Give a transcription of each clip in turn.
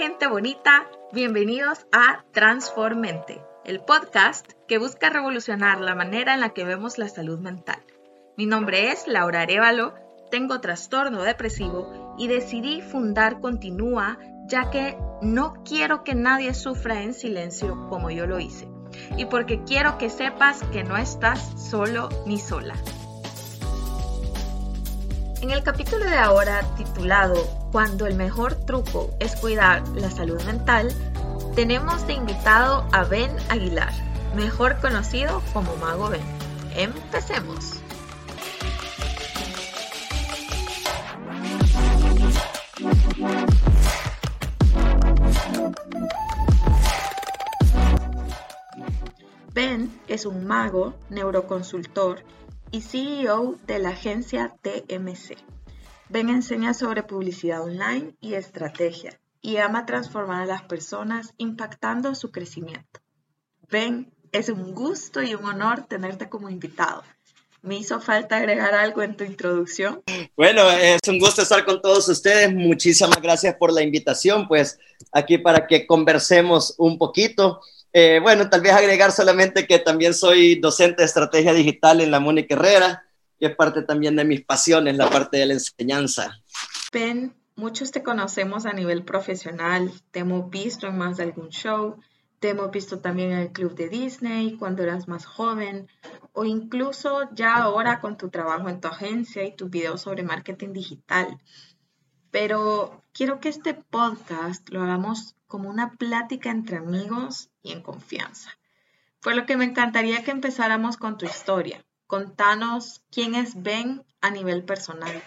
gente bonita, bienvenidos a Transformente, el podcast que busca revolucionar la manera en la que vemos la salud mental. Mi nombre es Laura Arevalo, tengo trastorno depresivo y decidí fundar Continúa ya que no quiero que nadie sufra en silencio como yo lo hice y porque quiero que sepas que no estás solo ni sola. En el capítulo de ahora titulado Cuando el mejor truco es cuidar la salud mental, tenemos de invitado a Ben Aguilar, mejor conocido como Mago Ben. Empecemos. Ben es un mago, neuroconsultor y CEO de la agencia TMC. Ben enseña sobre publicidad online y estrategia y ama transformar a las personas impactando su crecimiento. Ben, es un gusto y un honor tenerte como invitado. ¿Me hizo falta agregar algo en tu introducción? Bueno, es un gusto estar con todos ustedes. Muchísimas gracias por la invitación, pues aquí para que conversemos un poquito. Eh, bueno, tal vez agregar solamente que también soy docente de estrategia digital en la Mónica Herrera, que es parte también de mis pasiones, la parte de la enseñanza. Ben, muchos te conocemos a nivel profesional, te hemos visto en más de algún show, te hemos visto también en el club de Disney cuando eras más joven, o incluso ya ahora con tu trabajo en tu agencia y tus videos sobre marketing digital. Pero quiero que este podcast lo hagamos como una plática entre amigos y en confianza. Por lo que me encantaría que empezáramos con tu historia. Contanos quién es Ben a nivel personal.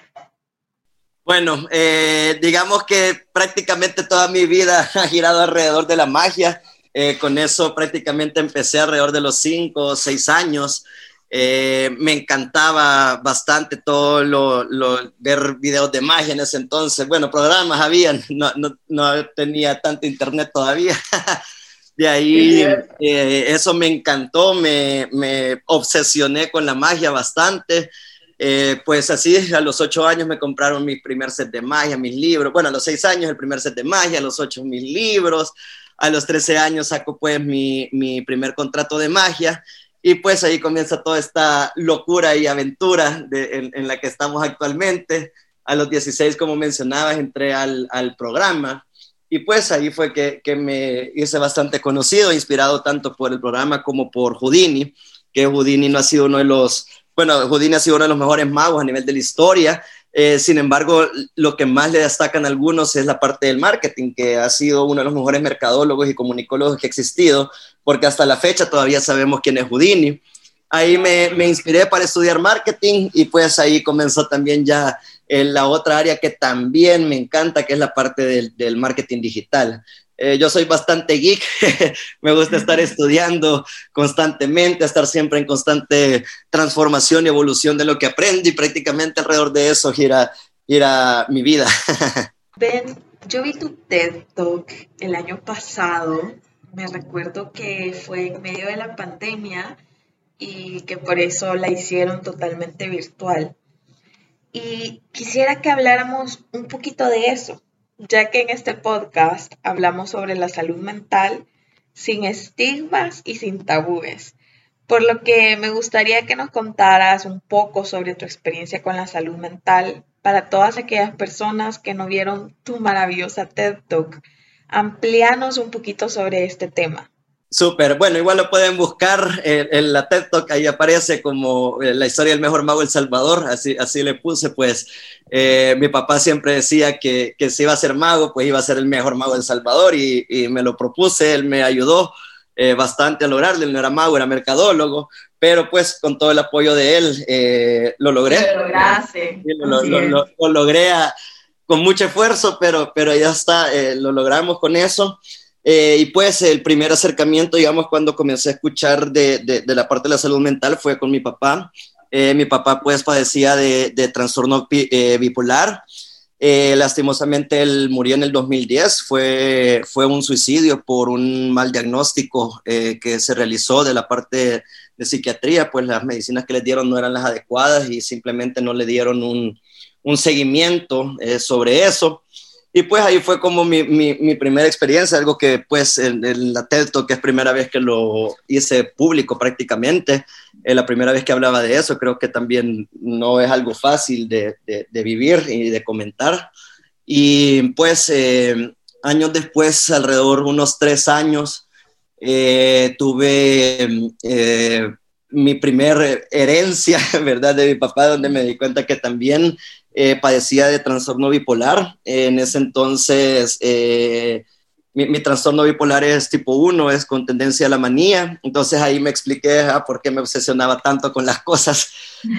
Bueno, eh, digamos que prácticamente toda mi vida ha girado alrededor de la magia. Eh, con eso prácticamente empecé alrededor de los cinco o seis años. Eh, me encantaba bastante todo lo, ver videos de magia en ese entonces. Bueno, programas habían, no, no, no tenía tanto internet todavía. De ahí eh, eso me encantó, me, me, obsesioné con la magia bastante. Eh, pues así, a los ocho años me compraron mi primer set de magia, mis libros. Bueno, a los seis años el primer set de magia, a los ocho mis libros. A los trece años saco pues mi, mi primer contrato de magia. Y pues ahí comienza toda esta locura y aventura en, en, la que estamos actualmente. A los 16, como mencionabas, entré al, al programa y pues ahí fue que, que, me hice bastante conocido, inspirado tanto por el programa como por Houdini, que Houdini no ha sido uno de los, bueno, Houdini ha sido uno de los mejores magos a nivel de la historia. Eh, sin embargo, lo que más le destacan algunos es la parte del marketing, que ha sido uno de los mejores mercadólogos y comunicólogos que ha existido, porque hasta la fecha todavía sabemos quién es Houdini. Ahí me, me inspiré para estudiar marketing y pues ahí comenzó también ya en la otra área que también me encanta, que es la parte del, del marketing digital. Eh, yo soy bastante geek, me gusta estar estudiando constantemente, estar siempre en constante transformación y evolución de lo que aprendo y prácticamente alrededor de eso gira, gira mi vida. Ben, yo vi tu TED Talk el año pasado, me recuerdo que fue en medio de la pandemia y que por eso la hicieron totalmente virtual. Y quisiera que habláramos un poquito de eso, ya que en este podcast hablamos sobre la salud mental sin estigmas y sin tabúes. Por lo que me gustaría que nos contaras un poco sobre tu experiencia con la salud mental para todas aquellas personas que no vieron tu maravillosa TED Talk. Amplianos un poquito sobre este tema. Súper, bueno, igual lo pueden buscar en, la TED Talk, ahí aparece como eh, la historia del mejor mago El Salvador, así, así le puse, pues eh, mi papá siempre decía que, que, si iba a ser mago, pues iba a ser el mejor mago del Salvador y, y, me lo propuse, él me ayudó eh, bastante a lograrlo, él no era mago, era mercadólogo, pero pues con todo el apoyo de él eh, lo logré. Lo lograste. Lo, lo, lo, lo, logré a, con mucho esfuerzo, pero, pero ya está, eh, lo logramos con eso. Eh, y pues el primer acercamiento, digamos, cuando comencé a escuchar de, de, de la parte de la salud mental fue con mi papá. Eh, mi papá pues padecía de, de trastorno eh, bipolar. lastimosamente él murió en el 2010. Fue, fue un suicidio por un mal diagnóstico que se realizó de la parte de psiquiatría. Pues las medicinas que le dieron no eran las adecuadas y simplemente no le dieron un, un seguimiento sobre eso. Y pues ahí fue como mi, mi, primera experiencia, algo que pues en, el la TED que es primera vez que lo hice público prácticamente, eh, la primera vez que hablaba de eso, creo que también no es algo fácil de, de, vivir y de comentar. Y pues eh, años después, alrededor de unos tres años, eh, tuve mi primer herencia, ¿verdad? De mi papá, donde me di cuenta que también eh, padecía de trastorno bipolar. en ese entonces, eh, mi, trastorno bipolar es tipo 1, es con tendencia a la manía. Entonces ahí me expliqué ah, por qué me obsesionaba tanto con las cosas.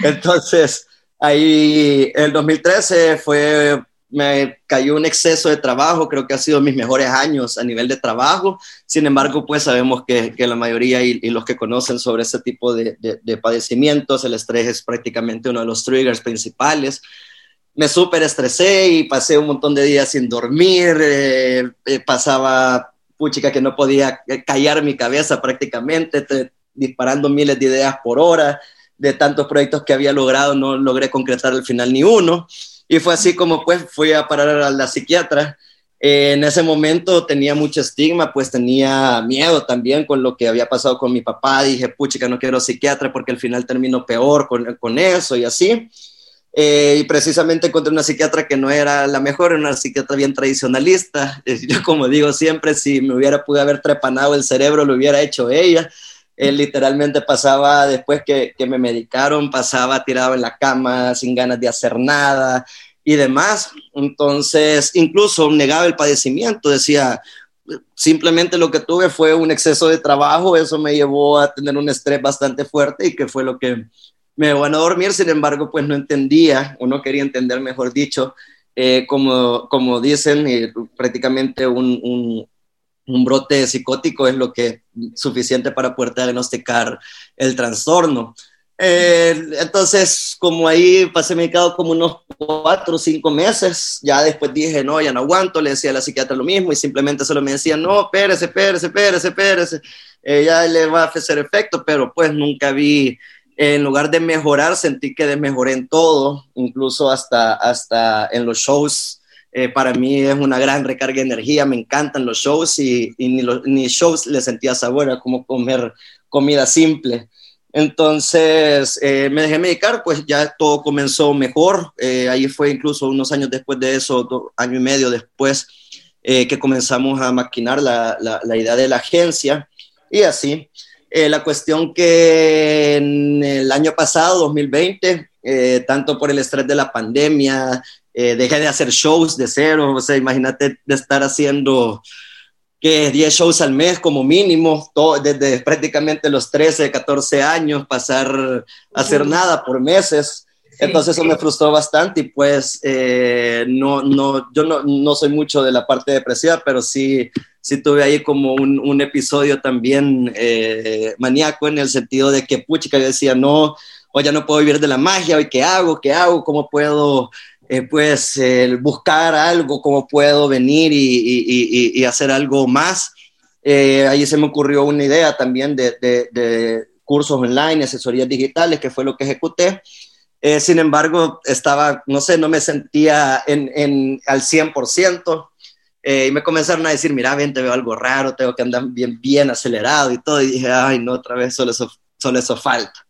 Entonces, ahí el 2013 fue me cayó un exceso de trabajo, creo que ha sido mis mejores años a nivel de trabajo. Sin embargo, pues sabemos que, que la mayoría y, los que conocen sobre ese tipo de, de, padecimientos, el estrés es prácticamente uno de los triggers principales. Me súper estresé y pasé un montón de días sin dormir, eh, eh, pasaba puchica que no podía eh, callar mi cabeza prácticamente, disparando miles de ideas por hora, de tantos proyectos que había logrado, no logré concretar al final ni uno. Y fue así como pues fui a parar a la psiquiatra. en ese momento tenía mucho estigma, pues tenía miedo también con lo que había pasado con mi papá. Dije, puchica, no quiero psiquiatra porque al final termino peor con, con eso y así. Eh, y precisamente encontré una psiquiatra que no era la mejor, una psiquiatra bien tradicionalista. Yo como digo siempre, si me hubiera podido haber trepanado el cerebro, lo hubiera hecho ella. Él literalmente pasaba, después que, que, me medicaron, pasaba tirado en la cama sin ganas de hacer nada y demás. Entonces, incluso negaba el padecimiento, decía, simplemente lo que tuve fue un exceso de trabajo, eso me llevó a tener un estrés bastante fuerte y que fue lo que me llevó a dormir, sin embargo, pues no entendía, o no quería entender, mejor dicho, eh, como, como dicen, prácticamente un, un brote psicótico es lo que es suficiente para poder diagnosticar el trastorno. Eh, entonces, como ahí pasé medicado como unos cuatro o cinco meses, ya después dije, no, ya no aguanto, le decía a la psiquiatra lo mismo y simplemente solo me decía, no, espérese, espérese, espérese, espérese, eh, ya le va a hacer efecto, pero pues nunca vi, en lugar de mejorar, sentí que desmejoré en todo, incluso hasta, hasta en los shows eh, para mí es una gran recarga de energía, me encantan los shows y, ni, los, ni shows le sentía sabor, era como comer comida simple. Entonces eh, me dejé medicar, pues ya todo comenzó mejor. Eh, ahí fue incluso unos años después de eso, año y medio después, que comenzamos a maquinar la, la, la, idea de la agencia y así. La cuestión que en el año pasado, 2020, tanto por el estrés de la pandemia, eh, dejé de hacer shows de cero, o sea, imagínate de estar haciendo que 10 shows al mes como mínimo, todo, desde prácticamente los 13, 14 años, pasar a hacer nada por meses. Entonces eso me frustró bastante y pues eh, no, no, yo no, no, soy mucho de la parte depresiva, pero sí, sí tuve ahí como un, un episodio también eh, maníaco en el sentido de que puchica yo decía, no, hoy ya no puedo vivir de la magia, hoy qué hago, qué hago, cómo puedo eh, pues buscar algo, cómo puedo venir y, hacer algo más. Eh, ahí se me ocurrió una idea también de, cursos online, asesorías digitales, que fue lo que ejecuté. Eh, sin embargo, estaba, no sé, no me sentía en, al 100%. Y me comenzaron a decir, mira, bien, te veo algo raro, tengo que andar bien, bien acelerado y todo. Y dije, ay, no, otra vez solo eso, solo eso falta.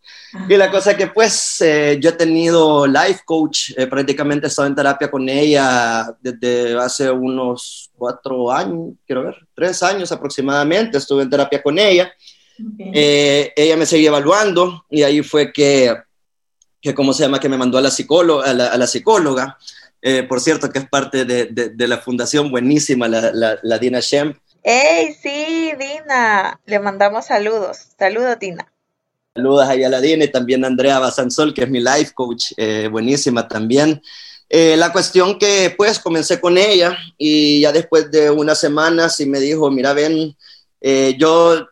Y la cosa que pues eh, yo he tenido life coach, eh, prácticamente he estado en terapia con ella desde hace unos cuatro años, quiero ver, tres años aproximadamente, estuve en terapia con ella. Eh, ella me seguía evaluando y ahí fue que, que ¿cómo se llama? Que me mandó a la, psicóloga, a la, psicóloga, por cierto, que es parte de, de, la fundación buenísima, la, la, la Dina Shem. ¡Hey, sí, Dina! Le mandamos saludos. Saludos, Dina. Saludos a Yaladina y también a Andrea Basansol, que es mi life coach, eh, buenísima también. Eh, la cuestión que pues comencé con ella y ya después de unas semanas y me dijo, mira, ven, eh, yo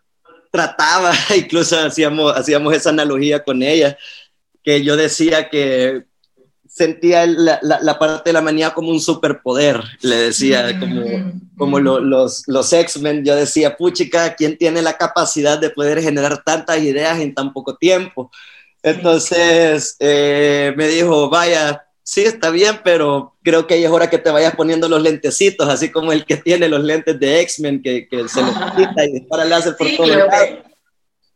trataba, incluso hacíamos, hacíamos esa analogía con ella, que yo decía que sentía la, la, parte de la manía como un superpoder, le decía, como, como los, los X-Men, yo decía, puchica, ¿quién tiene la capacidad de poder generar tantas ideas en tan poco tiempo? Entonces eh, me dijo, vaya, sí, está bien, pero creo que ahí es hora que te vayas poniendo los lentecitos, así como el que tiene los lentes de X-Men, que, que, se les quita y dispara láser por todo el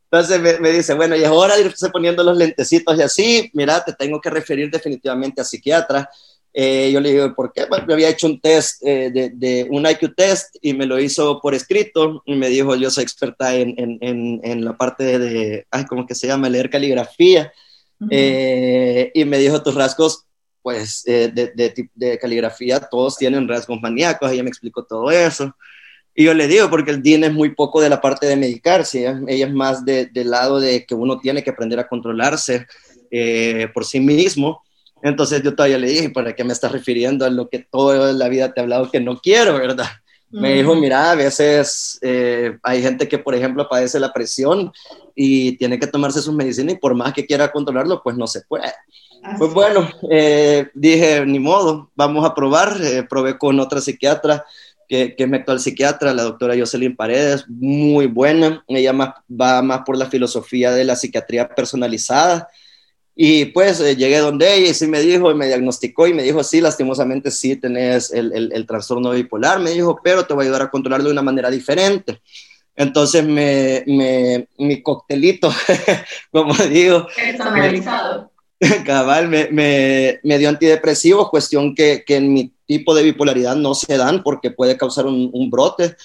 Entonces me, me, dice, bueno, y es hora de irse poniendo los lentecitos y así, mira, te tengo que referir definitivamente a psiquiatra. Eh, yo le digo, ¿por qué? Bueno, me había hecho un test, eh, de, de, un IQ test y me lo hizo por escrito y me dijo, yo soy experta en, en, en, la parte de, ay, ¿cómo que se llama? Leer caligrafía. Uh -huh. eh, y me dijo, tus rasgos pues eh, de, de, de, caligrafía todos tienen rasgos maníacos, ella me explicó todo eso. Y yo le digo, porque el DIN es muy poco de la parte de medicarse, ella, ella es más de, del lado de que uno tiene que aprender a controlarse eh, por sí mismo. Entonces yo todavía le dije, ¿para qué me estás refiriendo a lo que toda la vida te he hablado que no quiero, verdad? Mm. Me dijo, mira, a veces eh, hay gente que, por ejemplo, padece la presión y tiene que tomarse sus medicinas y por más que quiera controlarlo, pues no se puede. Pues bueno, eh, dije, ni modo, vamos a probar. Eh, probé con otra psiquiatra, que, que, es mi actual psiquiatra, la doctora Jocelyn Paredes, muy buena. Ella más, va más por la filosofía de la psiquiatría personalizada. Y pues eh, llegué donde ella y sí me dijo, y me diagnosticó y me dijo, sí, lastimosamente sí tenés el, el, el trastorno bipolar, me dijo, pero te voy a ayudar a controlarlo de una manera diferente. Entonces me, me mi coctelito, como digo. Personalizado cabal, me, me, me, dio antidepresivos, cuestión que, que, en mi tipo de bipolaridad no se dan porque puede causar un, un brote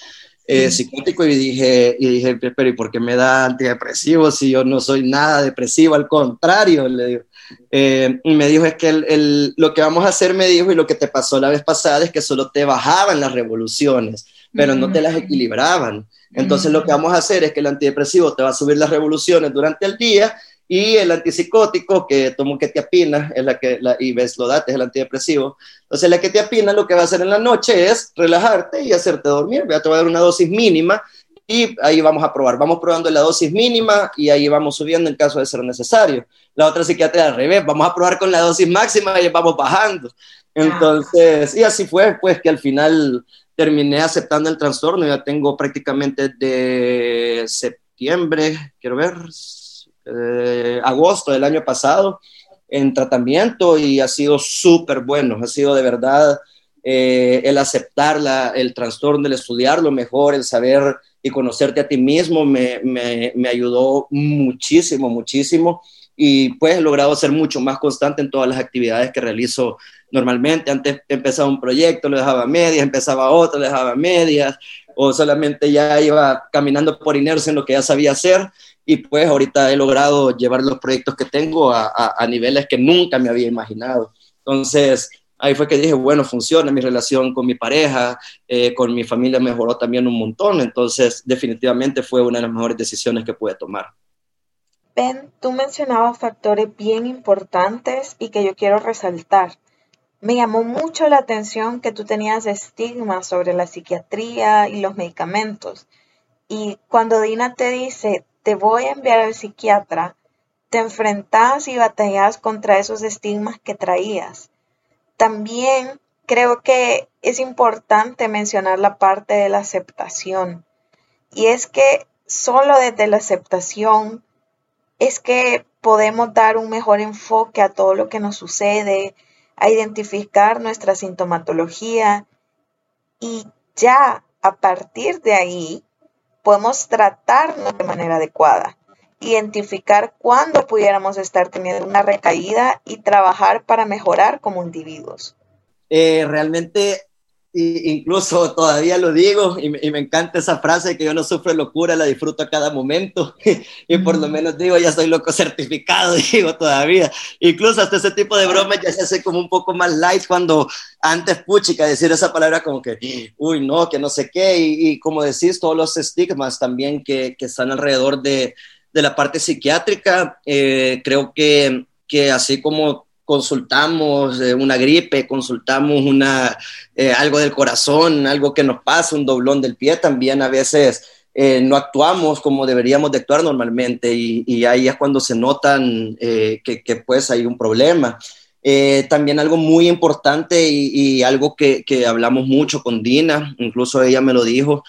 eh, psicótico y dije, y dije, pero ¿y por qué me da antidepresivos si yo no soy nada depresivo? Al contrario, le digo. Eh, y me dijo, es que el, el, lo que vamos a hacer, me dijo, y lo que te pasó la vez pasada es que solo te bajaban las revoluciones, pero no te las equilibraban. Entonces lo que vamos a hacer es que el antidepresivo te va a subir las revoluciones durante el día y el antipsicótico que tomo ketiapina, es la que, la, y Veslodat es el antidepresivo. Entonces la ketiapina lo que va a hacer en la noche es relajarte y hacerte dormir, te va a dar una dosis mínima y ahí vamos a probar, vamos probando la dosis mínima y ahí vamos subiendo en caso de ser necesario. La otra psiquiatra al revés, vamos a probar con la dosis máxima y vamos bajando. Entonces, y así fue, pues que al final terminé aceptando el trastorno, ya tengo prácticamente de septiembre, quiero ver, eh, agosto del año pasado en tratamiento y ha sido súper bueno, ha sido de verdad eh, el aceptar la, el trastorno, el estudiarlo mejor, el saber y conocerte a ti mismo me, me, ayudó muchísimo, muchísimo. Y pues he logrado ser mucho más constante en todas las actividades que realizo normalmente. Antes empezaba un proyecto, lo dejaba a medias, empezaba otro, dejaba a medias, o solamente ya iba caminando por inercia en lo que ya sabía hacer y pues ahorita he logrado llevar los proyectos que tengo a, a, a, niveles que nunca me había imaginado. Entonces, ahí fue que dije, bueno, funciona mi relación con mi pareja, eh, con mi familia mejoró también un montón, entonces definitivamente fue una de las mejores decisiones que pude tomar. Ben, tú mencionabas factores bien importantes y que yo quiero resaltar. Me llamó mucho la atención que tú tenías estigma sobre la psiquiatría y los medicamentos. Y cuando Dina te dice, te voy a enviar al psiquiatra, te enfrentas y batallas contra esos estigmas que traías. También creo que es importante mencionar la parte de la aceptación. Y es que solo desde la aceptación es que podemos dar un mejor enfoque a todo lo que nos sucede, a identificar nuestra sintomatología y ya a partir de ahí podemos tratarnos de manera adecuada, identificar cuándo pudiéramos estar teniendo una recaída y trabajar para mejorar como individuos. Eh, realmente, incluso todavía lo digo, y me, y me, encanta esa frase que yo no sufro locura, la disfruto a cada momento, y por lo menos digo, ya soy loco certificado, digo todavía. Incluso hasta ese tipo de bromas ya se hace como un poco más light cuando antes, puchica, decir esa palabra como que, uy, no, que no sé qué, y, y como decís, todos los estigmas también que, que están alrededor de, de, la parte psiquiátrica, eh, creo que, que así como consultamos eh, una gripe, consultamos una, eh, algo del corazón, algo que nos pasa, un doblón del pie, también a veces eh, no actuamos como deberíamos de actuar normalmente y, ahí es cuando se notan que, pues hay un problema. También algo muy importante y, y algo que, que, hablamos mucho con Dina, incluso ella me lo dijo,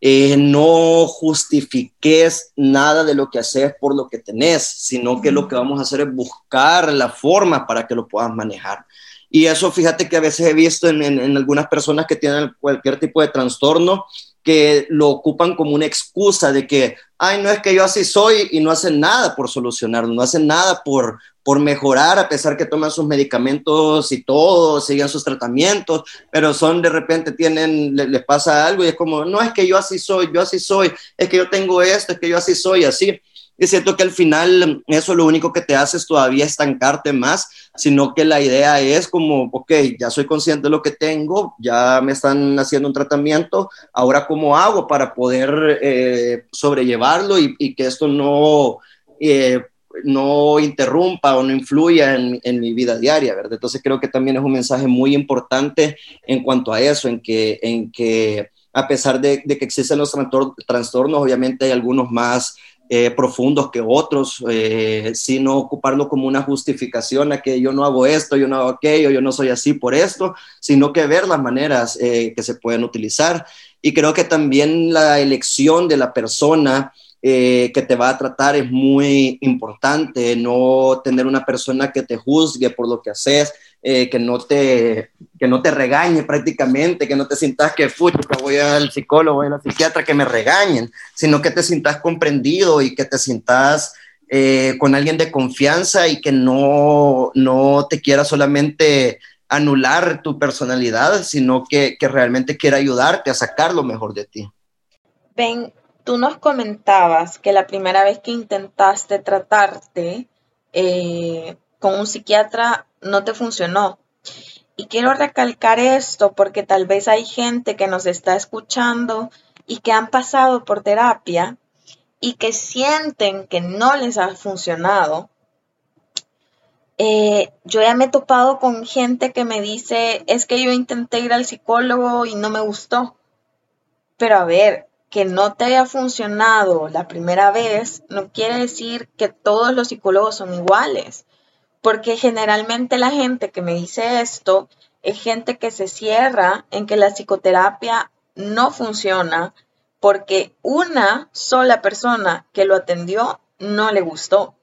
eh, no justifiques nada de lo que haces por lo que tenés, sino que lo que vamos a hacer es buscar la forma para que lo puedas manejar. Y eso, fíjate que a veces he visto en, en, algunas personas que tienen cualquier tipo de trastorno, que lo ocupan como una excusa de que, ay, no es que yo así soy y no hacen nada por solucionarlo, no hacen nada por, por mejorar, a pesar que toman sus medicamentos y todo, siguen sus tratamientos, pero son de repente tienen, les, les pasa algo y es como, no es que yo así soy, yo así soy, es que yo tengo esto, es que yo así soy, así. Y siento que al final eso lo único que te hace es todavía estancarte más, sino que la idea es como, ok, ya soy consciente de lo que tengo, ya me están haciendo un tratamiento, ahora cómo hago para poder eh, sobrellevarlo y, que esto no, eh, no interrumpa o no influya en, mi vida diaria, ¿verdad? Entonces creo que también es un mensaje muy importante en cuanto a eso, en que, en que a pesar de que existen los trastornos, obviamente hay algunos más eh, profundos que otros, eh, sino ocuparlo como una justificación a que yo no hago esto, yo no hago aquello, yo no soy así por esto, sino que ver las maneras eh, que se pueden utilizar. Y creo que también la elección de la persona que te va a tratar es muy importante, no tener una persona que te juzgue por lo que haces, eh, que, no te, que no te regañe prácticamente, que no te sientas que, que voy al psicólogo, voy al psiquiatra, que me regañen, sino que te sientas comprendido y que te sientas eh, con alguien de confianza y que no, no te quiera solamente anular tu personalidad, sino que, que realmente quiera ayudarte a sacar lo mejor de ti. Ben, tú nos comentabas que la primera vez que intentaste tratarte eh, con un psiquiatra no te funcionó. Y quiero recalcar esto porque tal vez hay gente que nos está escuchando y que han pasado por terapia y que sienten que no les ha funcionado. Eh, yo ya me he topado con gente que me dice, es que yo intenté ir al psicólogo y no me gustó. Pero a ver, que no te haya funcionado la primera vez no quiere decir que todos los psicólogos son iguales porque generalmente la gente que me dice esto es gente que se cierra en que la psicoterapia no funciona porque una sola persona que lo atendió no le gustó.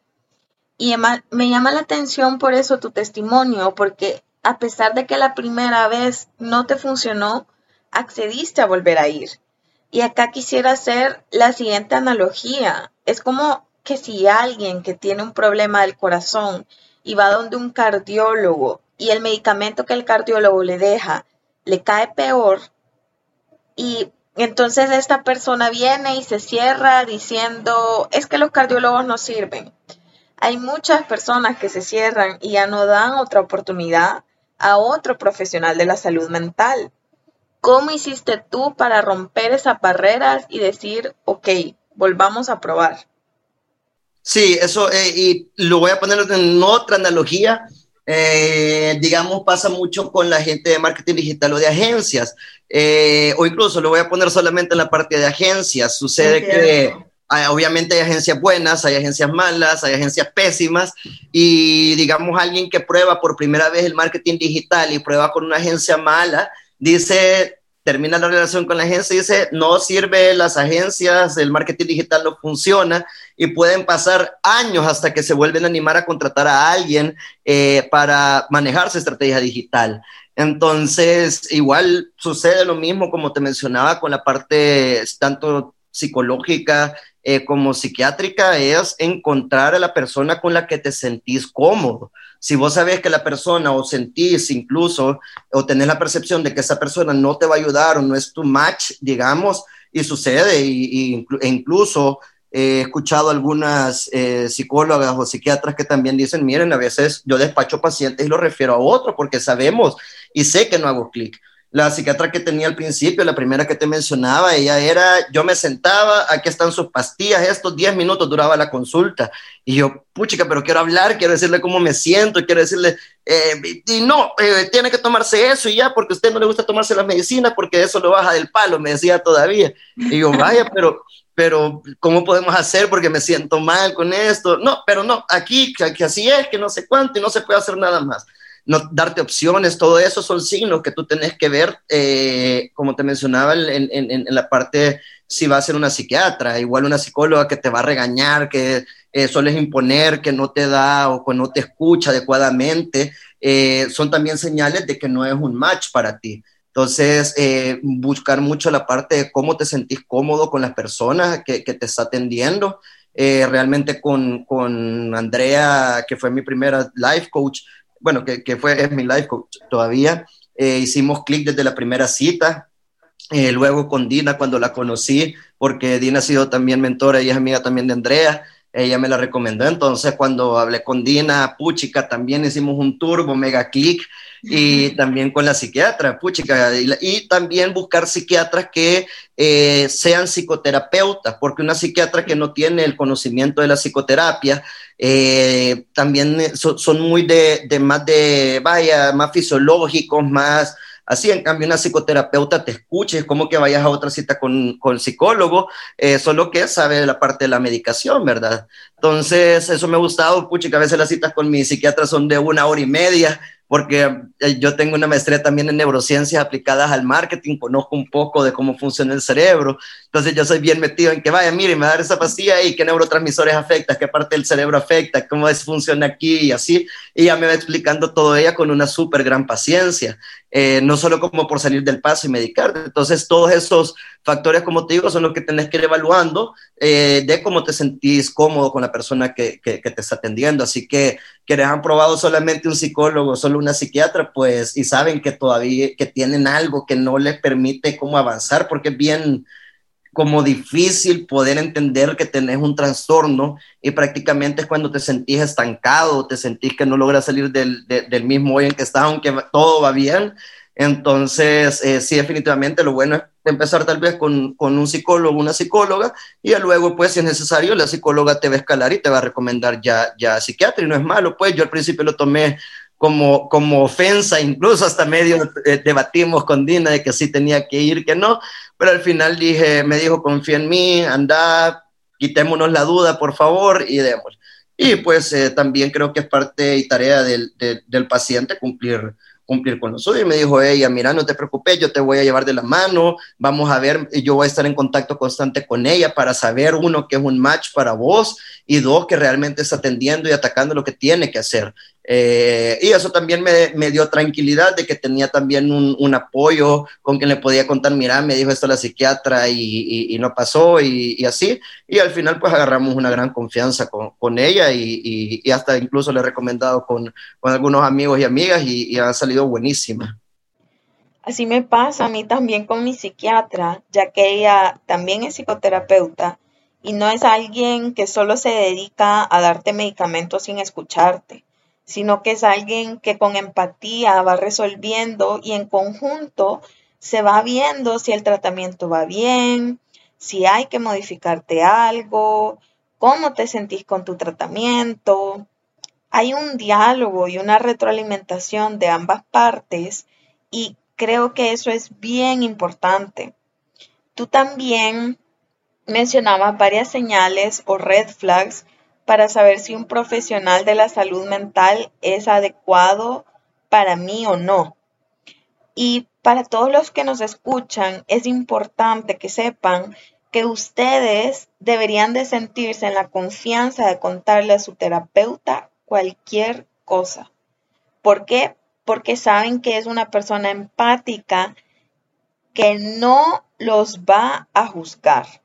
Y me llama la atención por eso tu testimonio, porque a pesar de que la primera vez no te funcionó, accediste a volver a ir. Y acá quisiera hacer la siguiente analogía. Es como que si alguien que tiene un problema del corazón y va donde un cardiólogo y el medicamento que el cardiólogo le deja le cae peor y entonces esta persona viene y se cierra diciendo, es que los cardiólogos no sirven. Hay muchas personas que se cierran y ya no dan otra oportunidad a otro profesional de la salud mental. ¿Cómo hiciste tú para romper esas barreras y decir, ok, volvamos a probar? Sí, eso, eh, y lo voy a poner en otra analogía. Eh, digamos, pasa mucho con la gente de marketing digital o de agencias, eh, o incluso lo voy a poner solamente en la parte de agencias. Sucede que obviamente hay agencias buenas, hay agencias malas, hay agencias pésimas, y digamos, alguien que prueba por primera vez el marketing digital y prueba con una agencia mala, dice, termina la relación con la agencia y dice, no sirve las agencias, el marketing digital no funciona y pueden pasar años hasta que se vuelven a animar a contratar a alguien eh, para manejar su estrategia digital. Entonces, igual sucede lo mismo como te mencionaba con la parte tanto psicológica eh, como psiquiátrica, es encontrar a la persona con la que te sentís cómodo si vos sabés que la persona o sentís incluso o tenés la percepción de que esa persona no te va a ayudar o no es tu match, digamos, y sucede, y, e incluso he escuchado algunas eh, psicólogas o psiquiatras que también dicen, miren, a veces yo despacho pacientes y lo refiero a otro porque sabemos y sé que no hago clic la psiquiatra que tenía al principio, la primera que te mencionaba, ella era, yo me sentaba, aquí están sus pastillas, estos 10 minutos duraba la consulta. Y yo, puchica, pero quiero hablar, quiero decirle cómo me siento, quiero decirle, eh, y no, eh, tiene que tomarse eso y ya, porque a usted no le gusta tomarse las medicinas, porque eso lo baja del palo, me decía todavía. Y yo, vaya, pero, pero, ¿cómo podemos hacer? Porque me siento mal con esto. No, pero no, aquí, que así es, que no sé cuánto, y no se puede hacer nada más. No darte opciones, todo eso son signos que tú tenés que ver, eh, como te mencionaba en, en, la parte si va a ser una psiquiatra, igual una psicóloga que te va a regañar, que eh, sueles imponer, que no te da o que no te escucha adecuadamente, eh, son también señales de que no es un match para ti. Entonces, eh, buscar mucho la parte de cómo te sentís cómodo con las personas que, que te está atendiendo. Realmente con, con, Andrea, que fue mi primera life coach, bueno, que, fue, es mi life todavía, eh, hicimos clic desde la primera cita. luego con Dina, cuando la conocí, porque Dina ha sido también mentora y es amiga también de Andrea, ella me la recomendó. Entonces, cuando hablé con Dina, puchica, también hicimos un turbo, mega click, y también con la psiquiatra, puchica, y, también buscar psiquiatras que eh, sean psicoterapeutas, porque una psiquiatra que no tiene el conocimiento de la psicoterapia, eh, también son muy de, de, más de, vaya, más fisiológicos, más Así, en cambio, una psicoterapeuta te escuche, es como que vayas a otra cita con, con psicólogo, eh, solo que sabe la parte de la medicación, ¿verdad? Entonces, eso me ha gustado, pucha, que a veces las citas con mi psiquiatra son de una hora y media, porque eh, yo tengo una maestría también en neurociencias aplicadas al marketing, conozco un poco de cómo funciona el cerebro, entonces yo soy bien metido en que vaya, mire, me va a dar esa pastilla y qué neurotransmisores afecta, qué parte del cerebro afecta, cómo es, funciona aquí y así, y ya me va explicando todo ella con una súper gran paciencia, eh, no solo como por salir del paso y medicar, entonces todos esos factores, como te digo, son los que tenés que ir evaluando eh, de cómo te sentís cómodo con la persona que, que, que te está atendiendo, así que quienes han probado solamente un psicólogo, solo una psiquiatra, pues, y saben que todavía, que tienen algo que no les permite cómo avanzar, porque es bien como difícil poder entender que tenés un trastorno y prácticamente es cuando te sentís estancado, te sentís que no logras salir del, del mismo hoy en que estás, aunque todo va bien. Entonces, eh, sí, definitivamente lo bueno es empezar tal vez con, con, un psicólogo, una psicóloga, y luego, pues, si es necesario, la psicóloga te va a escalar y te va a recomendar ya, ya psiquiatra, y no es malo, pues, yo al principio lo tomé como, como ofensa, incluso hasta medio eh, debatimos con Dina de que sí tenía que ir, que no, pero al final dije, me dijo, confía en mí, anda, quitémonos la duda, por favor, y demos. Y pues eh, también creo que es parte y tarea del, del paciente cumplir cumplir con lo suyo. Y me dijo ella, mira, no te preocupes, yo te voy a llevar de la mano, vamos a ver, yo voy a estar en contacto constante con ella para saber, uno, que es un match para vos y dos, que realmente está atendiendo y atacando lo que tiene que hacer. Eh, y eso también me, dio tranquilidad de que tenía también un, apoyo con quien le podía contar, mira, me dijo esto la psiquiatra y, no pasó y, y, así. Y al final pues agarramos una gran confianza con, con ella y, hasta incluso le he recomendado con, con algunos amigos y amigas y, ha salido buenísima. Así me pasa a mí también con mi psiquiatra, ya que ella también es psicoterapeuta y no es alguien que solo se dedica a darte medicamentos sin escucharte sino que es alguien que con empatía va resolviendo y en conjunto se va viendo si el tratamiento va bien, si hay que modificarte algo, cómo te sentís con tu tratamiento. Hay un diálogo y una retroalimentación de ambas partes y creo que eso es bien importante. Tú también mencionabas varias señales o red flags para saber si un profesional de la salud mental es adecuado para mí o no. Y para todos los que nos escuchan, es importante que sepan que ustedes deberían de sentirse en la confianza de contarle a su terapeuta cualquier cosa. ¿Por qué? Porque saben que es una persona empática que no los va a juzgar.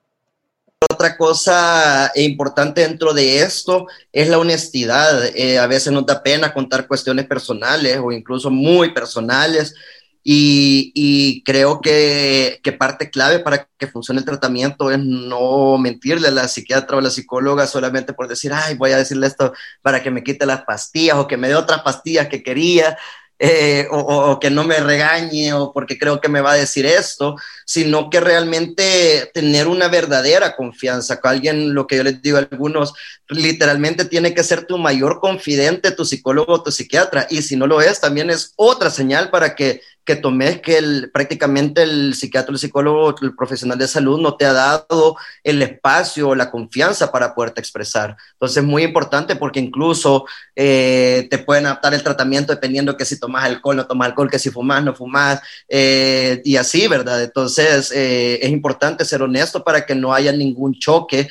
Otra cosa importante dentro de esto es la honestidad. Eh, a veces nos da pena contar cuestiones personales o incluso muy personales. Y, y creo que, que, parte clave para que funcione el tratamiento es no mentirle a la psiquiatra o a la psicóloga solamente por decir, ay, voy a decirle esto para que me quite las pastillas o que me dé otras pastillas que quería. Eh, o, que no me regañe o porque creo que me va a decir esto, sino que realmente tener una verdadera confianza con alguien, lo que yo les digo a algunos, literalmente tiene que ser tu mayor confidente, tu psicólogo tu psiquiatra, y si no lo es, también es otra señal para que, que tomes que el, prácticamente el psiquiatra, el psicólogo, el profesional de salud no te ha dado el espacio la confianza para poderte expresar. Entonces es muy importante porque incluso eh, te pueden adaptar el tratamiento dependiendo que si tomas alcohol, no tomas alcohol, que si fumas, no fumas, eh, y así, ¿verdad? Entonces eh, es importante ser honesto para que no haya ningún choque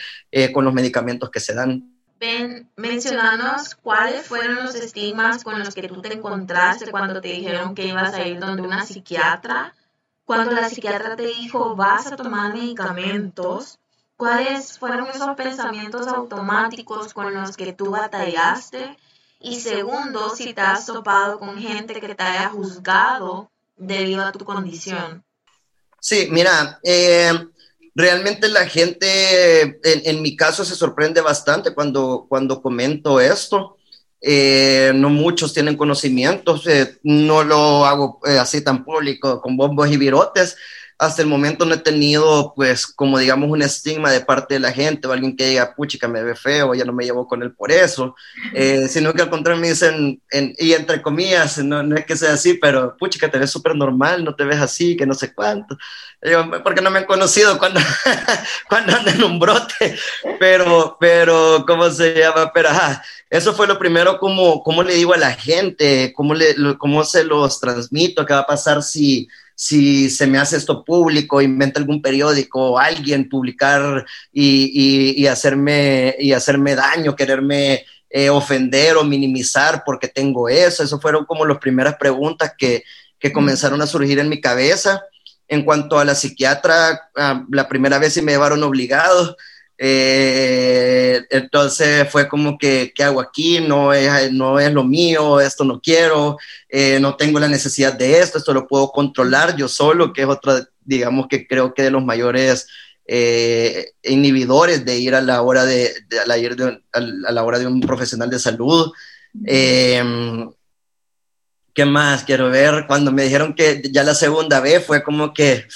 con los medicamentos que se dan. Ben, mencionanos cuáles fueron los estigmas con los que tú te encontraste cuando te dijeron que ibas a ir donde una psiquiatra. Cuando la psiquiatra te dijo vas a tomar medicamentos, ¿cuáles fueron esos pensamientos automáticos con los que tú batallaste? Y segundo, si te has topado con gente que te haya juzgado debido a tu condición. Sí, mira, eh, realmente la gente, en, mi caso, se sorprende bastante cuando, cuando comento esto. Eh, no muchos tienen conocimientos, eh, no lo hago eh, así tan público, con bombos y virotes, hasta el momento no he tenido, pues, como digamos, un estigma de parte de la gente o alguien que diga, puchica, me ve feo, ya no me llevo con él por eso, eh, sino que al contrario me dicen, y entre comillas, no, no, es que sea así, pero puchica, te ves súper normal, no te ves así, que no sé cuánto. porque no me han conocido cuando, cuando andan en un brote, pero, pero, ¿cómo se llama? Pero, ajá, eso fue lo primero, como, cómo le digo a la gente, cómo, le, cómo se los transmito, qué va a pasar si si se me hace esto público, inventa algún periódico o alguien publicar y, hacerme, y hacerme daño, quererme eh, ofender o minimizar porque tengo eso. Eso fueron como las primeras preguntas que, que comenzaron a surgir en mi cabeza. En cuanto a la psiquiatra, ah, la primera vez sí me llevaron obligado. Eh, entonces fue como que, ¿qué hago aquí? No es, no es lo mío, esto no quiero, eh, no tengo la necesidad de esto, esto lo puedo controlar yo solo, que es otra, digamos que creo que de los mayores eh, inhibidores de ir a la hora de, a, la, a, la, hora de un profesional de salud. Em, ¿Qué más quiero ver? Cuando me dijeron que ya la segunda vez fue como que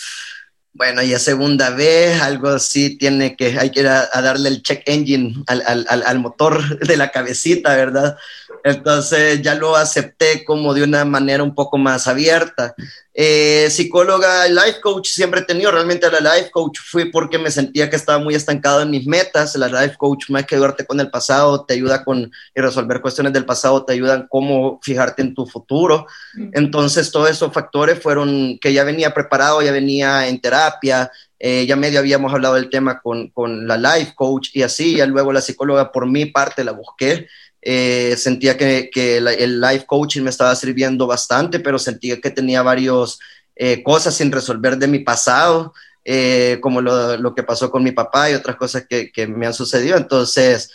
bueno, y a segunda vez, algo así tiene que, hay que ir a, darle el check engine al, al, al, motor de la cabecita, ¿verdad? Entonces ya lo acepté como de una manera un poco más abierta. Eh, psicóloga, life coach, siempre he tenido realmente la life coach, fui porque me sentía que estaba muy estancado en mis metas. La life coach, más que ayudarte con el pasado, te ayuda con y resolver cuestiones del pasado, te ayudan cómo fijarte en tu futuro. Entonces, todos esos factores fueron que ya venía preparado, ya venía en terapia, eh, ya medio habíamos hablado del tema con, con la life coach y así, ya luego la psicóloga por mi parte la busqué eh, sentía que, que el life coaching me estaba sirviendo bastante, pero sentía que tenía varias eh, cosas sin resolver de mi pasado, eh, como lo, lo, que pasó con mi papá y otras cosas que, que me han sucedido. Entonces,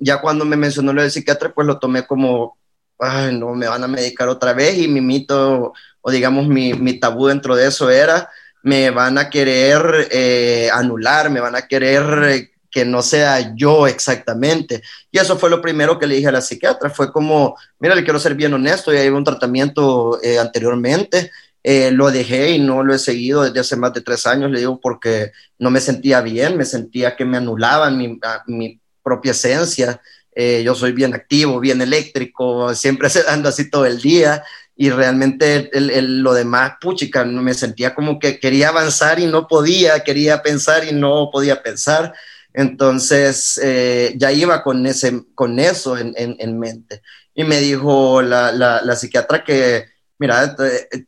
ya cuando me mencionó lo del psiquiatra, pues lo tomé como, ay, no, me van a medicar otra vez y mi mito, o digamos, mi, mi tabú dentro de eso era, me van a querer anular, me van a querer no sea yo exactamente. Y eso fue lo primero que le dije a la psiquiatra, fue como, mira, le quiero ser bien honesto, ya llevo un tratamiento eh, anteriormente, eh, lo dejé y no lo he seguido desde hace más de tres años, le digo, porque no me sentía bien, me sentía que me anulaban mi, propia esencia. Eh, yo soy bien activo, bien eléctrico, siempre ando así todo el día y realmente el, lo demás, puchica, me sentía como que quería avanzar y no podía, quería pensar y no podía pensar. Entonces, eh, ya iba con, ese, con eso en, en, mente. Y me dijo la, la, psiquiatra que, mira,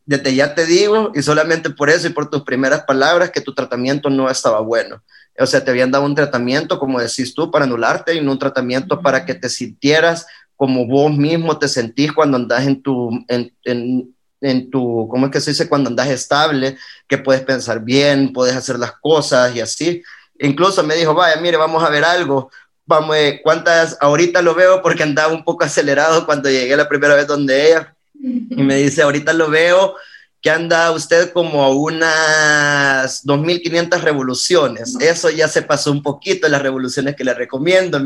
desde ya te digo, y solamente por eso y por tus primeras palabras, que tu tratamiento no estaba bueno. O sea, te habían dado un tratamiento, como decís tú, para anularte y no un tratamiento para que te sintieras como vos mismo te sentís cuando andas en tu, en, en, en tu, ¿cómo es que se dice? Cuando andas estable, que puedes pensar bien, puedes hacer las cosas y así. Incluso me dijo, vaya, mire, vamos a ver algo. Vamos, eh, ¿cuántas? Ahorita lo veo porque andaba un poco acelerado cuando llegué la primera vez donde ella. Y me dice, ahorita lo veo que anda usted como a unas 2.500 revoluciones. Eso ya se pasó un poquito las revoluciones que le recomiendo,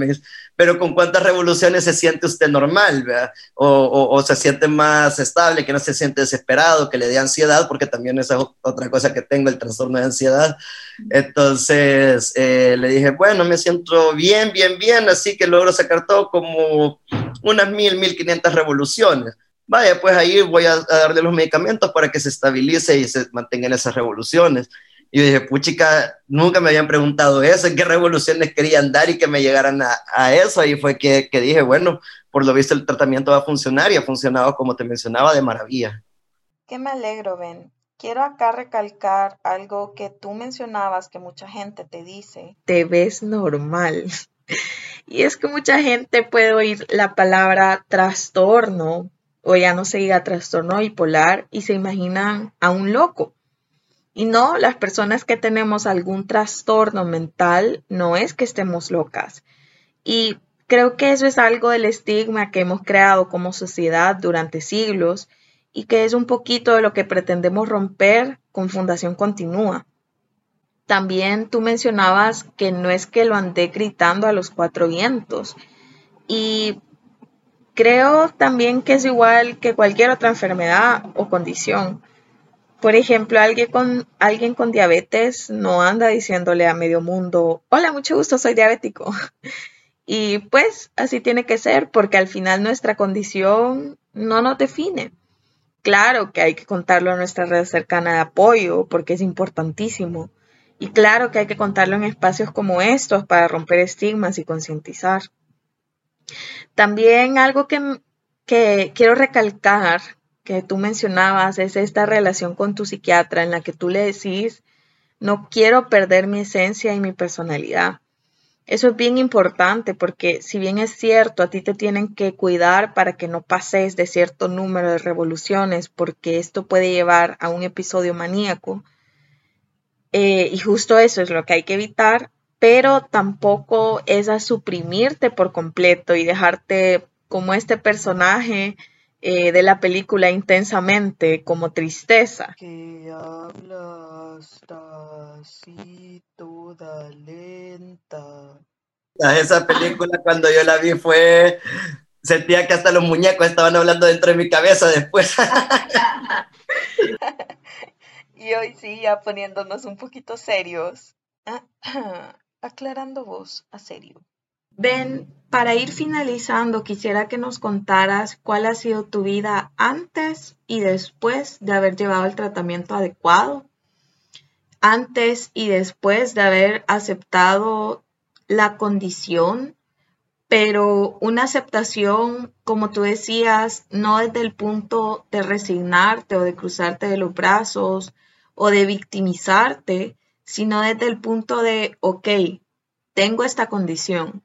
pero ¿con cuántas revoluciones se siente usted normal? O, o, se siente más estable, que no se siente desesperado, que le dé ansiedad, porque también esa es otra cosa que tengo, el trastorno de ansiedad. Entonces eh, le dije, bueno, me siento bien, bien, bien, así que logro sacar todo como unas 1.000, 1.500 revoluciones vaya, pues ahí voy a, darle los medicamentos para que se estabilice y se mantengan esas revoluciones. Y dije, puchica, nunca me habían preguntado eso, en qué revoluciones querían dar y que me llegaran a, a eso. Y fue que, que, dije, bueno, por lo visto el tratamiento va a funcionar y ha funcionado, como te mencionaba, de maravilla. Qué me alegro, Ben. Quiero acá recalcar algo que tú mencionabas que mucha gente te dice. Te ves normal. Y es que mucha gente puede oír la palabra trastorno o ya no se diga trastorno bipolar y se imaginan a un loco. Y no, las personas que tenemos algún trastorno mental no es que estemos locas. Y creo que eso es algo del estigma que hemos creado como sociedad durante siglos y que es un poquito de lo que pretendemos romper con Fundación Continúa. También tú mencionabas que no es que lo andé gritando a los cuatro vientos y creo también que es igual que cualquier otra enfermedad o condición. Por ejemplo, alguien con, alguien con diabetes no anda diciéndole a medio mundo, hola, mucho gusto, soy diabético. Y pues así tiene que ser porque al final nuestra condición no nos define. Claro que hay que contarlo a nuestra red cercana de apoyo porque es importantísimo. Y claro que hay que contarlo en espacios como estos para romper estigmas y concientizar. También algo que, quiero recalcar que tú mencionabas es esta relación con tu psiquiatra en la que tú le decís, no quiero perder mi esencia y mi personalidad. Eso es bien importante porque si bien es cierto, a ti te tienen que cuidar para que no pases de cierto número de revoluciones porque esto puede llevar a un episodio maníaco. Eh, y justo eso es lo que hay que evitar, pero tampoco es a suprimirte por completo y dejarte como este personaje eh, de la película intensamente como tristeza. Que hablas así toda lenta. Esa película cuando yo la vi fue, sentía que hasta los muñecos estaban hablando dentro de mi cabeza después. y hoy sí, ya poniéndonos un poquito serios, aclarando vos a serio. Ben, para ir finalizando, quisiera que nos contaras cuál ha sido tu vida antes y después de haber llevado el tratamiento adecuado, antes y después de haber aceptado la condición, pero una aceptación, como tú decías, no desde el punto de resignarte o de cruzarte de los brazos o de victimizarte, sino desde el punto de, ok, tengo esta condición,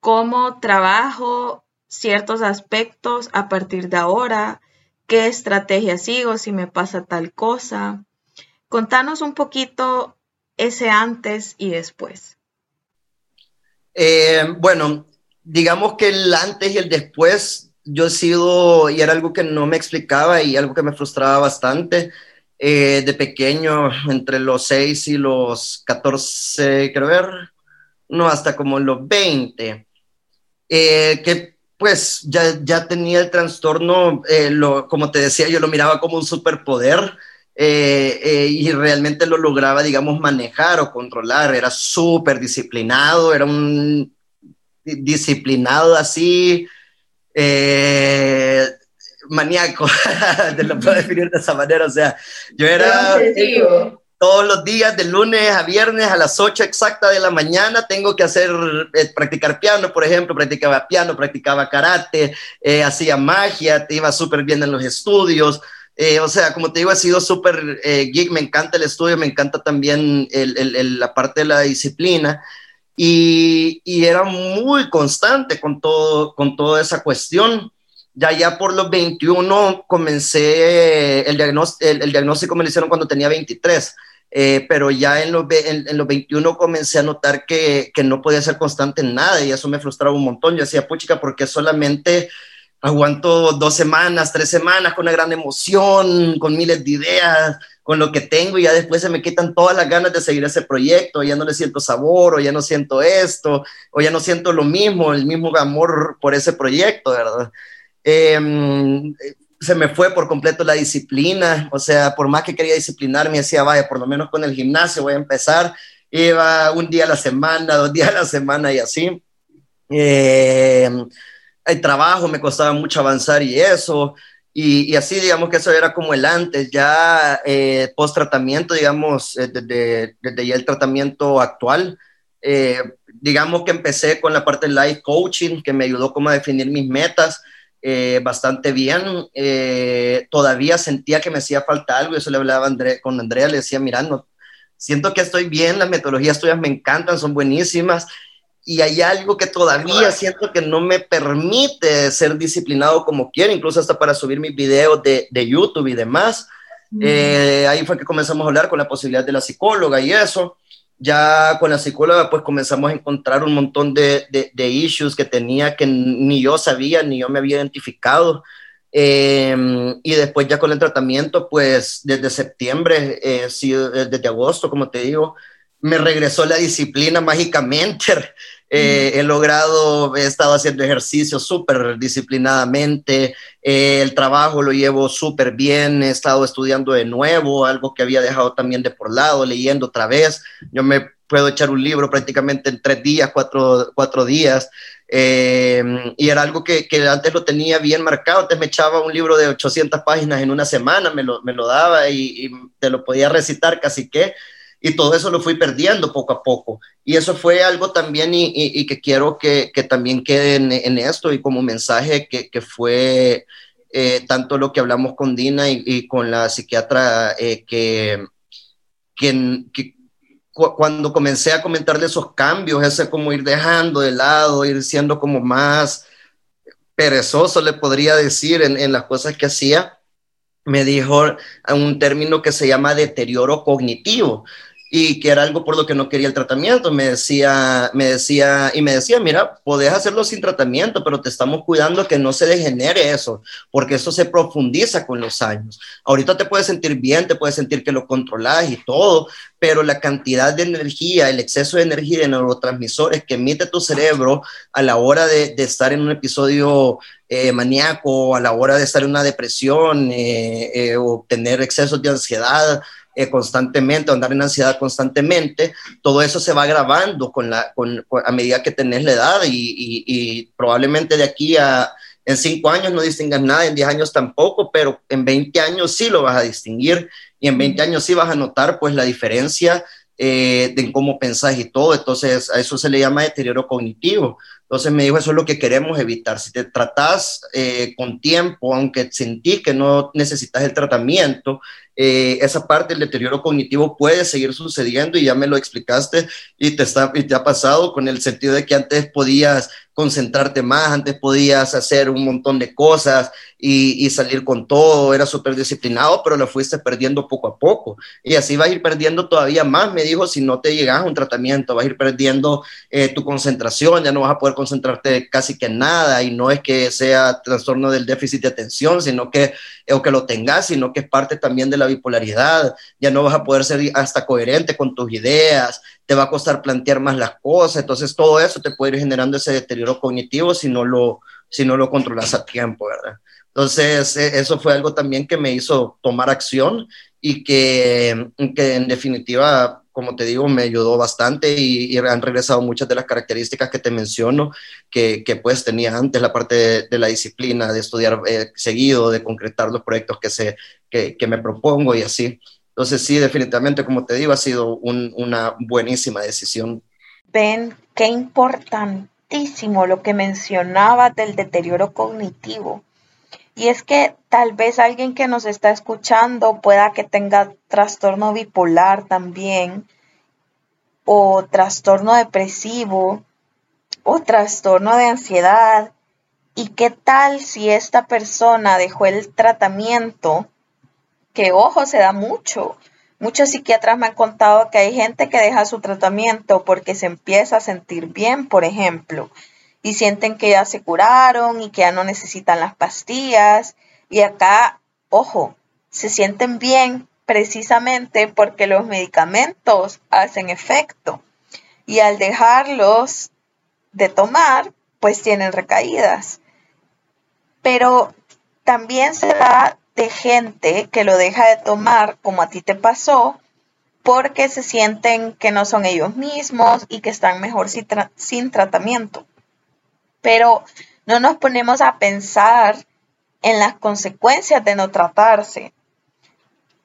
cómo trabajo ciertos aspectos a partir de ahora, qué estrategia sigo si me pasa tal cosa. Contanos un poquito ese antes y después. Eh, bueno, digamos que el antes y el después, yo he sido, y era algo que no me explicaba y algo que me frustraba bastante. Eh, de pequeño, entre los 6 y los 14, creo ver, no, hasta como los 20. Eh, que pues ya, ya tenía el trastorno, eh, lo, como te decía, yo lo miraba como un superpoder eh, y realmente lo lograba, digamos, manejar o controlar. Era súper disciplinado, era un disciplinado así, maníaco, te lo puedo definir de esa manera. O sea, yo era todos los días, de lunes a viernes a las 8 exacta de la mañana, tengo que hacer, eh, practicar piano, por ejemplo, practicaba piano, practicaba karate, eh, hacía magia, te iba súper bien en los estudios. Eh, o sea, como te digo, ha sido súper geek, me encanta el estudio, me encanta también el, el, la parte de la disciplina. Y, y, era muy constante con, todo, con toda esa cuestión. Ya ya por los 21 comencé, el, diagnóstico, el, el diagnóstico me lo hicieron cuando tenía 23. Eh, pero ya en los, en, los 21 comencé a notar que, que, no podía ser constante en nada y eso me frustraba un montón. Yo decía, puchica, porque solamente aguanto dos semanas, tres semanas con una gran emoción, con miles de ideas, con lo que tengo y ya después se me quitan todas las ganas de seguir ese proyecto, ya no le siento sabor o ya no siento esto o ya no siento lo mismo, el mismo amor por ese proyecto, ¿verdad? Eh, se me fue por completo la disciplina, o sea, por más que quería disciplinarme, decía, vaya, por lo menos con el gimnasio voy a empezar, iba un día a la semana, dos días a la semana y así. Eh, el trabajo me costaba mucho avanzar y eso. Y, así, digamos que eso era como el antes, ya eh, post tratamiento, digamos, eh, desde, desde, ya el tratamiento actual, eh, digamos que empecé con la parte de life coaching, que me ayudó como a definir mis metas eh, bastante bien. todavía sentía que me hacía falta algo, eso le hablaba André, con Andrea, le decía, mira, no, siento que estoy bien, las metodologías tuyas me encantan, son buenísimas, y hay algo que todavía siento que no me permite ser disciplinado como quiero, incluso hasta para subir mis videos de, de YouTube y demás. Eh, ahí fue que comenzamos a hablar con la posibilidad de la psicóloga y eso. Ya con la psicóloga pues comenzamos a encontrar un montón de, de, issues que tenía que ni yo sabía, ni yo me había identificado. Em, y después ya con el tratamiento pues desde septiembre, eh, sí, desde agosto como te digo, me regresó la disciplina mágicamente. Eh, he logrado, he estado haciendo ejercicio súper disciplinadamente, eh, el trabajo lo llevo súper bien, he estado estudiando de nuevo, algo que había dejado también de por lado, leyendo otra vez. Yo me puedo echar un libro prácticamente en tres días, cuatro, cuatro días. Eh, y era algo que, que, antes lo tenía bien marcado, antes me echaba un libro de 800 páginas en una semana, me lo, me lo daba y, y te lo podía recitar casi que, y todo eso lo fui perdiendo poco a poco. Y eso fue algo también y, y, que quiero que, que también quede en, en, esto y como mensaje que, que fue eh, tanto lo que hablamos con Dina y, y con la psiquiatra eh, que, que, que cuando comencé a comentarle esos cambios, ese como ir dejando de lado, ir siendo como más perezoso, le podría decir, en, en las cosas que hacía, me dijo un término que se llama deterioro cognitivo y que era algo por lo que no quería el tratamiento. Me decía, me decía, y me decía, mira, podés hacerlo sin tratamiento, pero te estamos cuidando que no se degenere eso, porque eso se profundiza con los años. Ahorita te puedes sentir bien, te puedes sentir que lo controlas y todo, pero la cantidad de energía, el exceso de energía de neurotransmisores que emite tu cerebro a la hora de, estar en un episodio eh, maníaco, a la hora de estar en una depresión eh, eh, o tener excesos de ansiedad, eh, constantemente, andar en ansiedad constantemente, todo eso se va grabando con la, con, a medida que tenés la edad y, y, probablemente de aquí a en cinco años no distingas nada, en diez años tampoco, pero en 20 años sí lo vas a distinguir y en 20 años sí vas a notar pues la diferencia eh, de cómo pensás y todo, entonces a eso se le llama deterioro cognitivo. Entonces me dijo, eso es lo que queremos evitar. Si te tratás eh, con tiempo, aunque sentís que no necesitas el tratamiento, eh, esa parte del deterioro cognitivo puede seguir sucediendo y ya me lo explicaste y te, está, y te ha pasado con el sentido de que antes podías concentrarte más, antes podías hacer un montón de cosas y, y salir con todo, era súper disciplinado, pero lo fuiste perdiendo poco a poco. Y así vas a ir perdiendo todavía más, me dijo, si no te llegas a un tratamiento, vas a ir perdiendo eh, tu concentración, ya no vas a poder concentrarte casi que nada y no es que sea trastorno del déficit de atención, sino que, o que lo tengas, sino que es parte también de la bipolaridad, ya no vas a poder ser hasta coherente con tus ideas, te va a costar plantear más las cosas, entonces todo eso te puede ir generando ese deterioro cognitivo si no lo, si no lo controlas a tiempo, ¿verdad? Entonces, e, eso fue algo también que me hizo tomar acción y que, que en definitiva como te digo, me ayudó bastante y, han regresado muchas de las características que te menciono, que, pues tenía antes, la parte de, la disciplina, de estudiar eh, seguido, de concretar los proyectos que, se, que, me propongo y así. Entonces sí, definitivamente, como te digo, ha sido un, una buenísima decisión. Ven, qué importantísimo lo que mencionaba del deterioro cognitivo. Y es que tal vez alguien que nos está escuchando pueda que tenga trastorno bipolar también, o trastorno depresivo, o trastorno de ansiedad. ¿Y qué tal si esta persona dejó el tratamiento? Que ojo, se da mucho. Muchos psiquiatras me han contado que hay gente que deja su tratamiento porque se empieza a sentir bien, por ejemplo, y sienten que ya se curaron y que ya no necesitan las pastillas. Y acá, ojo, se sienten bien precisamente porque los medicamentos hacen efecto. Y al dejarlos de tomar, pues tienen recaídas. Pero también se da de gente que lo deja de tomar, como a ti te pasó, porque se sienten que no son ellos mismos y que están mejor sin, tratamiento. Pero no nos ponemos a pensar en las consecuencias de no tratarse.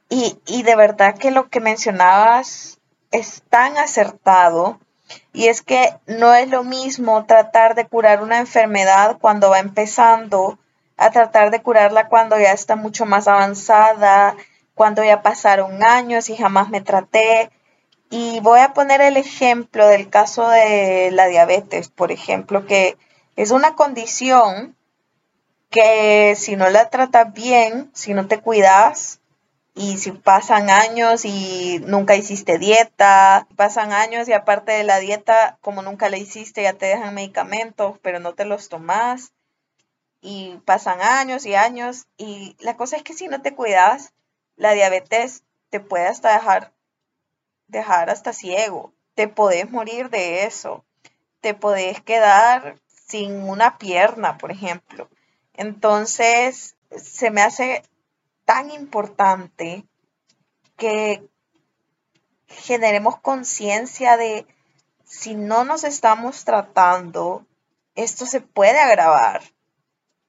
Y, y de verdad que lo que mencionabas es tan acertado y es que no es lo mismo tratar de curar una enfermedad cuando va empezando a tratar de curarla cuando ya está mucho más avanzada, cuando ya pasaron años y jamás me traté. Y voy a poner el ejemplo del caso de la diabetes, por ejemplo, que es una condición que si no la tratas bien, si no te cuidas, y si pasan años y nunca hiciste dieta, pasan años y aparte de la dieta, como nunca la hiciste, ya te dejan medicamentos, pero no te los tomas. Y pasan años y años. Y la cosa es que si no te cuidas, la diabetes te puede hasta dejar, dejar hasta ciego. Te podés morir de eso. Te podés quedar sin una pierna, por ejemplo. Entonces, se me hace tan importante que generemos conciencia de si no nos estamos tratando, esto se puede agravar.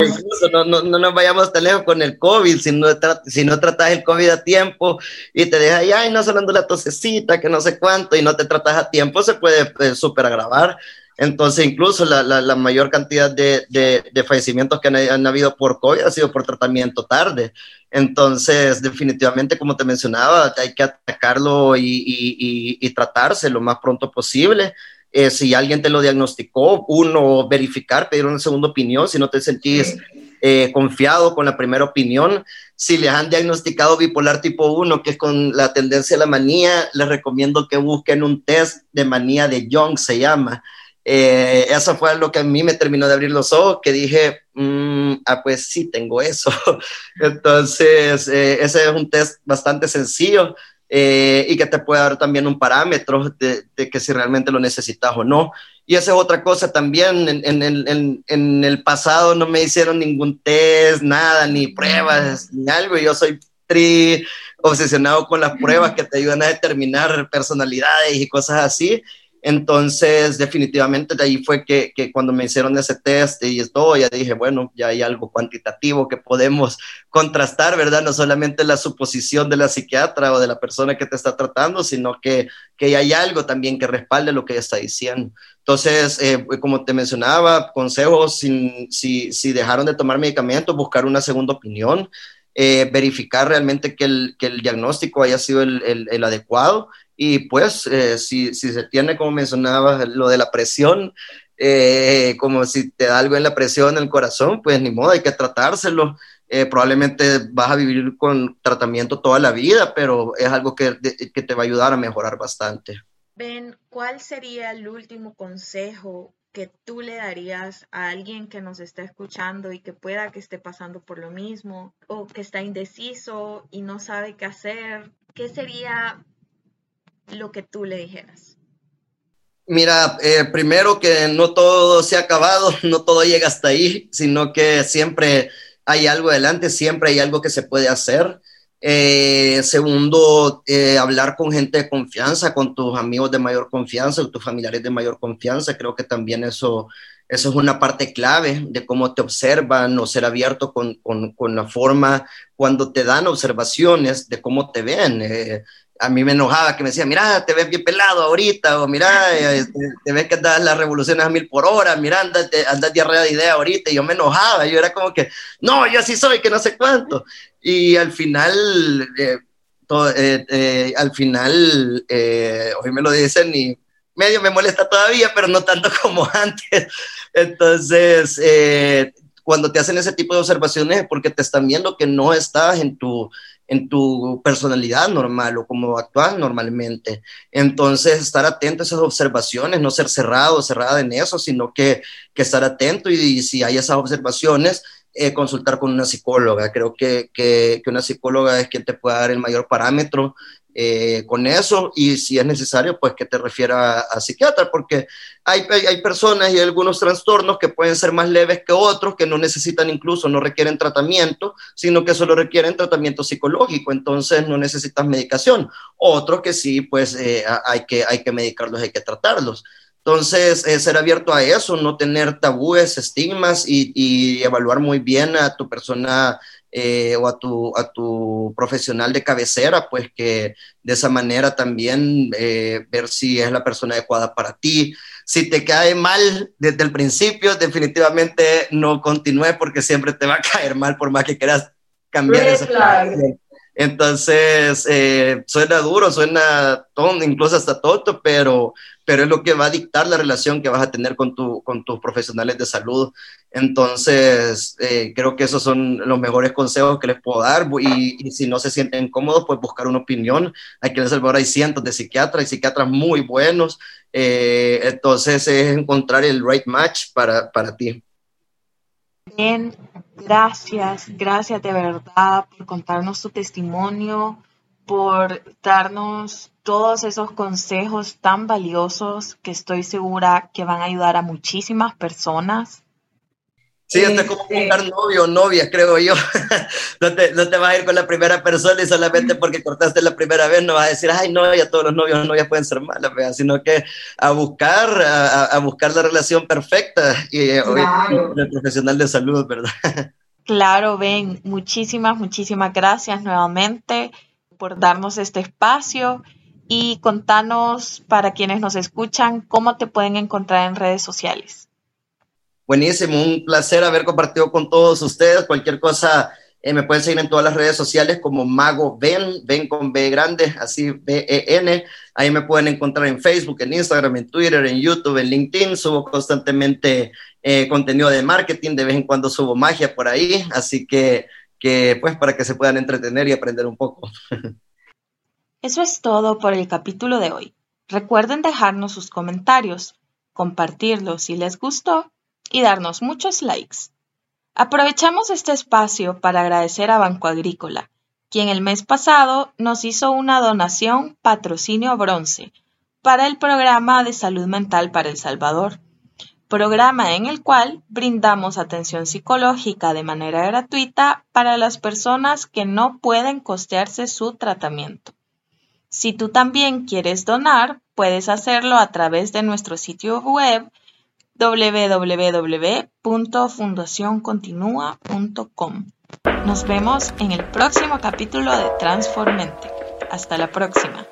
Incluso no, no, no, nos vayamos tan lejos con el COVID, si no, si no tratas el COVID a tiempo y te dejas ay, no sonando la tosecita, que no sé cuánto, y no te tratas a tiempo, se puede eh, súper agravar. Entonces, incluso la, la, mayor cantidad de, de, fallecimientos que han, habido por COVID ha sido por tratamiento tarde. Entonces, definitivamente, como te mencionaba, hay que atacarlo y, y, y, tratarse lo más pronto posible. Eh, si alguien te lo diagnosticó, uno, verificar, pedir una segunda opinión, si no te sentís eh, confiado con la primera opinión. Si les han diagnosticado bipolar tipo 1, que es con la tendencia a la manía, les recomiendo que busquen un test de manía de Young, se llama eh, eso fue lo que a mí me terminó de abrir los ojos, que dije, mm, ah, pues sí, tengo eso. Entonces, eh, ese es un test bastante sencillo eh, y que te puede dar también un parámetro de, que si realmente lo necesitas o no. Y esa es otra cosa también, en, en, en, el pasado no me hicieron ningún test, nada, ni pruebas, ni algo, yo soy tri obsesionado con las pruebas que te ayudan a determinar personalidades y cosas así. Entonces, definitivamente de ahí fue que, cuando me hicieron ese test y esto, ya dije, bueno, ya hay algo cuantitativo que podemos contrastar, ¿verdad? No solamente la suposición de la psiquiatra o de la persona que te está tratando, sino que, que hay algo también que respalde lo que está diciendo. Entonces, eh, como te mencionaba, consejos, si, si, dejaron de tomar medicamentos, buscar una segunda opinión, eh, verificar realmente que el, que el, diagnóstico haya sido el, el adecuado y pues eh, si, se tiene, como mencionaba, lo de la presión, eh, como si te da algo en la presión en el corazón, pues ni modo, hay que tratárselo. Eh, probablemente vas a vivir con tratamiento toda la vida, pero es algo que, que te va a ayudar a mejorar bastante. Ben, ¿cuál sería el último consejo que tú le darías a alguien que nos está escuchando y que pueda que esté pasando por lo mismo o que está indeciso y no sabe qué hacer? ¿Qué sería lo que tú le dijeras? Mira, eh, primero que no todo se ha acabado, no todo llega hasta ahí, sino que siempre hay algo adelante, siempre hay algo que se puede hacer. Eh, segundo, eh, hablar con gente de confianza, con tus amigos de mayor confianza, o tus familiares de mayor confianza. Creo que también eso, eso es una parte clave de cómo te observan o ser abierto con, con, con la forma cuando te dan observaciones de cómo te ven a mí me enojaba que me decía, mira, te ves bien pelado ahorita, o mira, eh, te, ves que andas las revoluciones a mil por hora, mira, andas, diarrea de idea ahorita, y yo me enojaba, yo era como que, no, yo así soy, que no sé cuánto. Y al final, eh, eh, al final, hoy me lo dicen y medio me molesta todavía, pero no tanto como antes. Entonces, cuando te hacen ese tipo de observaciones es porque te están viendo que no estás en tu, en tu personalidad normal o como actúas normalmente. Entonces, estar atento a esas observaciones, no ser cerrado, cerrada en eso, sino que, que estar atento y, si hay esas observaciones, eh, consultar con una psicóloga. Creo que, que, que, una psicóloga es quien te puede dar el mayor parámetro eh, con eso y si es necesario, pues que te refiera a, psiquiatra, porque hay, hay, personas y algunos trastornos que pueden ser más leves que otros, que no necesitan incluso, no requieren tratamiento, sino que solo requieren tratamiento psicológico, entonces no necesitas medicación. Otros que sí, pues eh, hay, que, hay que medicarlos, hay que tratarlos. Entonces, eh, ser abierto a eso, no tener tabúes, estigmas y, evaluar muy bien a tu persona eh, o a tu, a tu profesional de cabecera, pues que de esa manera también eh, ver si es la persona adecuada para ti. Si te cae mal desde el principio, definitivamente no continúe porque siempre te va a caer mal por más que quieras cambiar esa entonces, eh, suena duro, suena tonto, incluso hasta tonto, pero, pero es lo que va a dictar la relación que vas a tener con, tu, con tus profesionales de salud. Entonces, eh, creo que esos son los mejores consejos que les puedo dar. Y, si no se sienten cómodos, pues buscar una opinión. Aquí en El hay cientos de psiquiatras y psiquiatras muy buenos. Eh, entonces, es encontrar el right match para, para ti. Gracias, gracias de verdad por contarnos tu testimonio, por darnos todos esos consejos tan valiosos que estoy segura que van a ayudar a muchísimas personas. Sí, esto es como este buscar novio o novia, creo yo. no, te, no, te, vas a ir con la primera persona y solamente porque cortaste la primera vez no vas a decir, ay, no, ya todos los novios o novias pueden ser malas, sino que a buscar, a, a buscar la relación perfecta y eh, claro. el profesional de salud, ¿verdad? claro, Ben, muchísimas, muchísimas gracias nuevamente por darnos este espacio y contanos para quienes nos escuchan cómo te pueden encontrar en redes sociales. Buenísimo, un placer haber compartido con todos ustedes. Cualquier cosa eh, me pueden seguir en todas las redes sociales como Mago Ben, Ben con B grande, así B-E-N. Ahí me pueden encontrar en Facebook, en Instagram, en Twitter, en YouTube, en LinkedIn. Subo constantemente eh, contenido de marketing, de vez en cuando subo magia por ahí. Así que, que, pues, para que se puedan entretener y aprender un poco. Eso es todo por el capítulo de hoy. Recuerden dejarnos sus comentarios, compartirlo si les gustó y darnos muchos likes. Aprovechamos este espacio para agradecer a Banco Agrícola, quien el mes pasado nos hizo una donación patrocinio bronce para el programa de salud mental para El Salvador, programa en el cual brindamos atención psicológica de manera gratuita para las personas que no pueden costearse su tratamiento. Si tú también quieres donar, puedes hacerlo a través de nuestro sitio web www.fundacioncontinua.com. Nos vemos en el próximo capítulo de Transformente. Hasta la próxima.